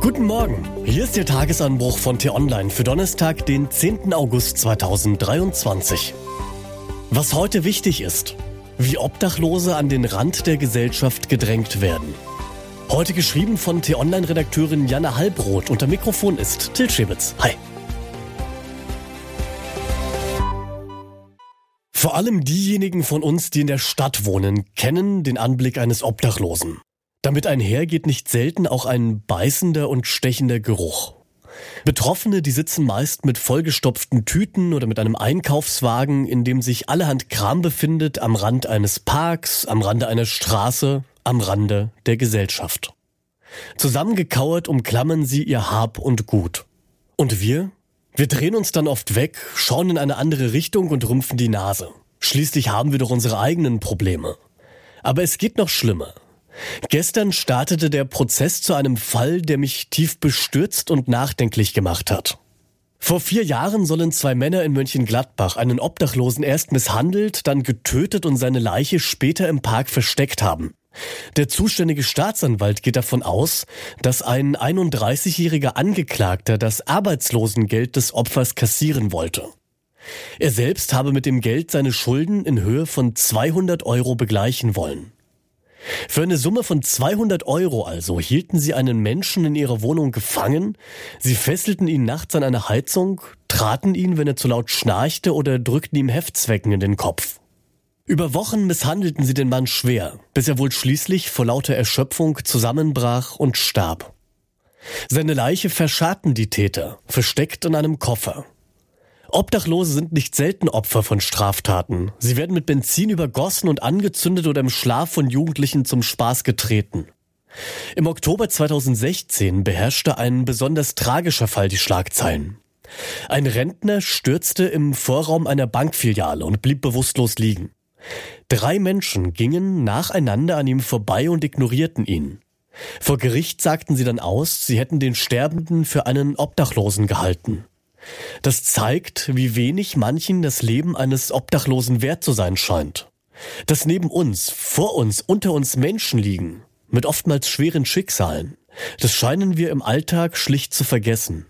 Guten Morgen, hier ist der Tagesanbruch von T-Online für Donnerstag, den 10. August 2023. Was heute wichtig ist, wie Obdachlose an den Rand der Gesellschaft gedrängt werden. Heute geschrieben von T-Online-Redakteurin Janne Halbroth. Unter Mikrofon ist Til Schäbitz. Hi. Vor allem diejenigen von uns, die in der Stadt wohnen, kennen den Anblick eines Obdachlosen. Damit einher geht nicht selten auch ein beißender und stechender Geruch. Betroffene, die sitzen meist mit vollgestopften Tüten oder mit einem Einkaufswagen, in dem sich allerhand Kram befindet, am Rand eines Parks, am Rande einer Straße, am Rande der Gesellschaft. Zusammengekauert umklammern sie ihr Hab und Gut. Und wir? Wir drehen uns dann oft weg, schauen in eine andere Richtung und rümpfen die Nase. Schließlich haben wir doch unsere eigenen Probleme. Aber es geht noch schlimmer. Gestern startete der Prozess zu einem Fall, der mich tief bestürzt und nachdenklich gemacht hat. Vor vier Jahren sollen zwei Männer in Mönchengladbach einen Obdachlosen erst misshandelt, dann getötet und seine Leiche später im Park versteckt haben. Der zuständige Staatsanwalt geht davon aus, dass ein 31-jähriger Angeklagter das Arbeitslosengeld des Opfers kassieren wollte. Er selbst habe mit dem Geld seine Schulden in Höhe von 200 Euro begleichen wollen. Für eine Summe von 200 Euro also hielten sie einen Menschen in ihrer Wohnung gefangen, sie fesselten ihn nachts an eine Heizung, traten ihn, wenn er zu laut schnarchte oder drückten ihm Heftzwecken in den Kopf. Über Wochen misshandelten sie den Mann schwer, bis er wohl schließlich vor lauter Erschöpfung zusammenbrach und starb. Seine Leiche verscharrten die Täter, versteckt in einem Koffer. Obdachlose sind nicht selten Opfer von Straftaten. Sie werden mit Benzin übergossen und angezündet oder im Schlaf von Jugendlichen zum Spaß getreten. Im Oktober 2016 beherrschte ein besonders tragischer Fall die Schlagzeilen. Ein Rentner stürzte im Vorraum einer Bankfiliale und blieb bewusstlos liegen. Drei Menschen gingen nacheinander an ihm vorbei und ignorierten ihn. Vor Gericht sagten sie dann aus, sie hätten den Sterbenden für einen Obdachlosen gehalten. Das zeigt, wie wenig manchen das Leben eines Obdachlosen wert zu sein scheint. Dass neben uns, vor uns, unter uns Menschen liegen, mit oftmals schweren Schicksalen, das scheinen wir im Alltag schlicht zu vergessen.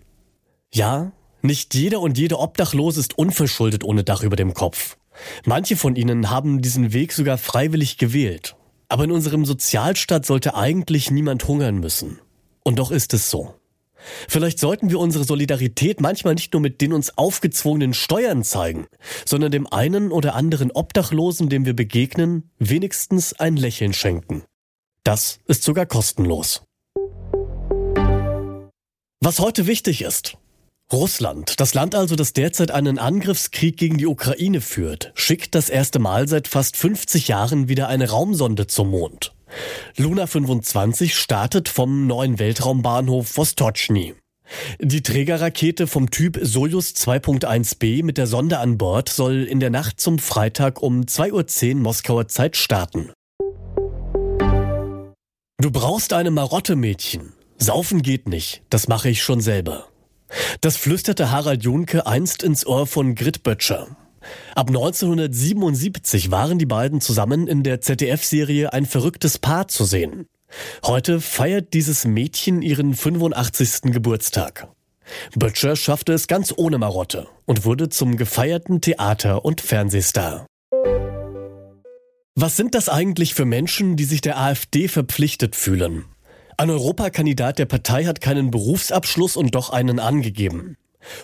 Ja, nicht jeder und jede Obdachlose ist unverschuldet ohne Dach über dem Kopf. Manche von ihnen haben diesen Weg sogar freiwillig gewählt. Aber in unserem Sozialstaat sollte eigentlich niemand hungern müssen. Und doch ist es so. Vielleicht sollten wir unsere Solidarität manchmal nicht nur mit den uns aufgezwungenen Steuern zeigen, sondern dem einen oder anderen Obdachlosen, dem wir begegnen, wenigstens ein Lächeln schenken. Das ist sogar kostenlos. Was heute wichtig ist. Russland, das Land also, das derzeit einen Angriffskrieg gegen die Ukraine führt, schickt das erste Mal seit fast 50 Jahren wieder eine Raumsonde zum Mond. Luna 25 startet vom neuen Weltraumbahnhof Vostochny. Die Trägerrakete vom Typ Soyuz 2.1b mit der Sonde an Bord soll in der Nacht zum Freitag um 2.10 Uhr Moskauer Zeit starten. Du brauchst eine Marotte, Mädchen. Saufen geht nicht, das mache ich schon selber. Das flüsterte Harald Junke einst ins Ohr von Grit Böttcher. Ab 1977 waren die beiden zusammen in der ZDF-Serie Ein verrücktes Paar zu sehen. Heute feiert dieses Mädchen ihren 85. Geburtstag. Böttcher schaffte es ganz ohne Marotte und wurde zum gefeierten Theater- und Fernsehstar. Was sind das eigentlich für Menschen, die sich der AfD verpflichtet fühlen? Ein Europakandidat der Partei hat keinen Berufsabschluss und doch einen angegeben.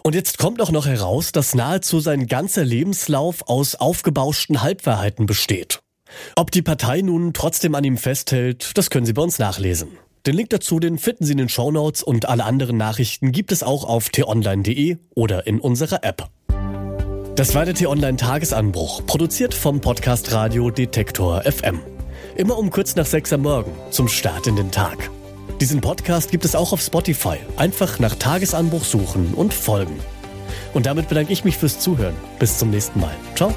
Und jetzt kommt auch noch heraus, dass nahezu sein ganzer Lebenslauf aus aufgebauschten Halbwahrheiten besteht. Ob die Partei nun trotzdem an ihm festhält, das können Sie bei uns nachlesen. Den Link dazu, den finden Sie in den Shownotes und alle anderen Nachrichten gibt es auch auf t-online.de oder in unserer App. Das war der T-Online Tagesanbruch, produziert vom Podcast Radio Detektor FM. Immer um kurz nach sechs am Morgen zum Start in den Tag. Diesen Podcast gibt es auch auf Spotify. Einfach nach Tagesanbruch suchen und folgen. Und damit bedanke ich mich fürs Zuhören. Bis zum nächsten Mal. Ciao.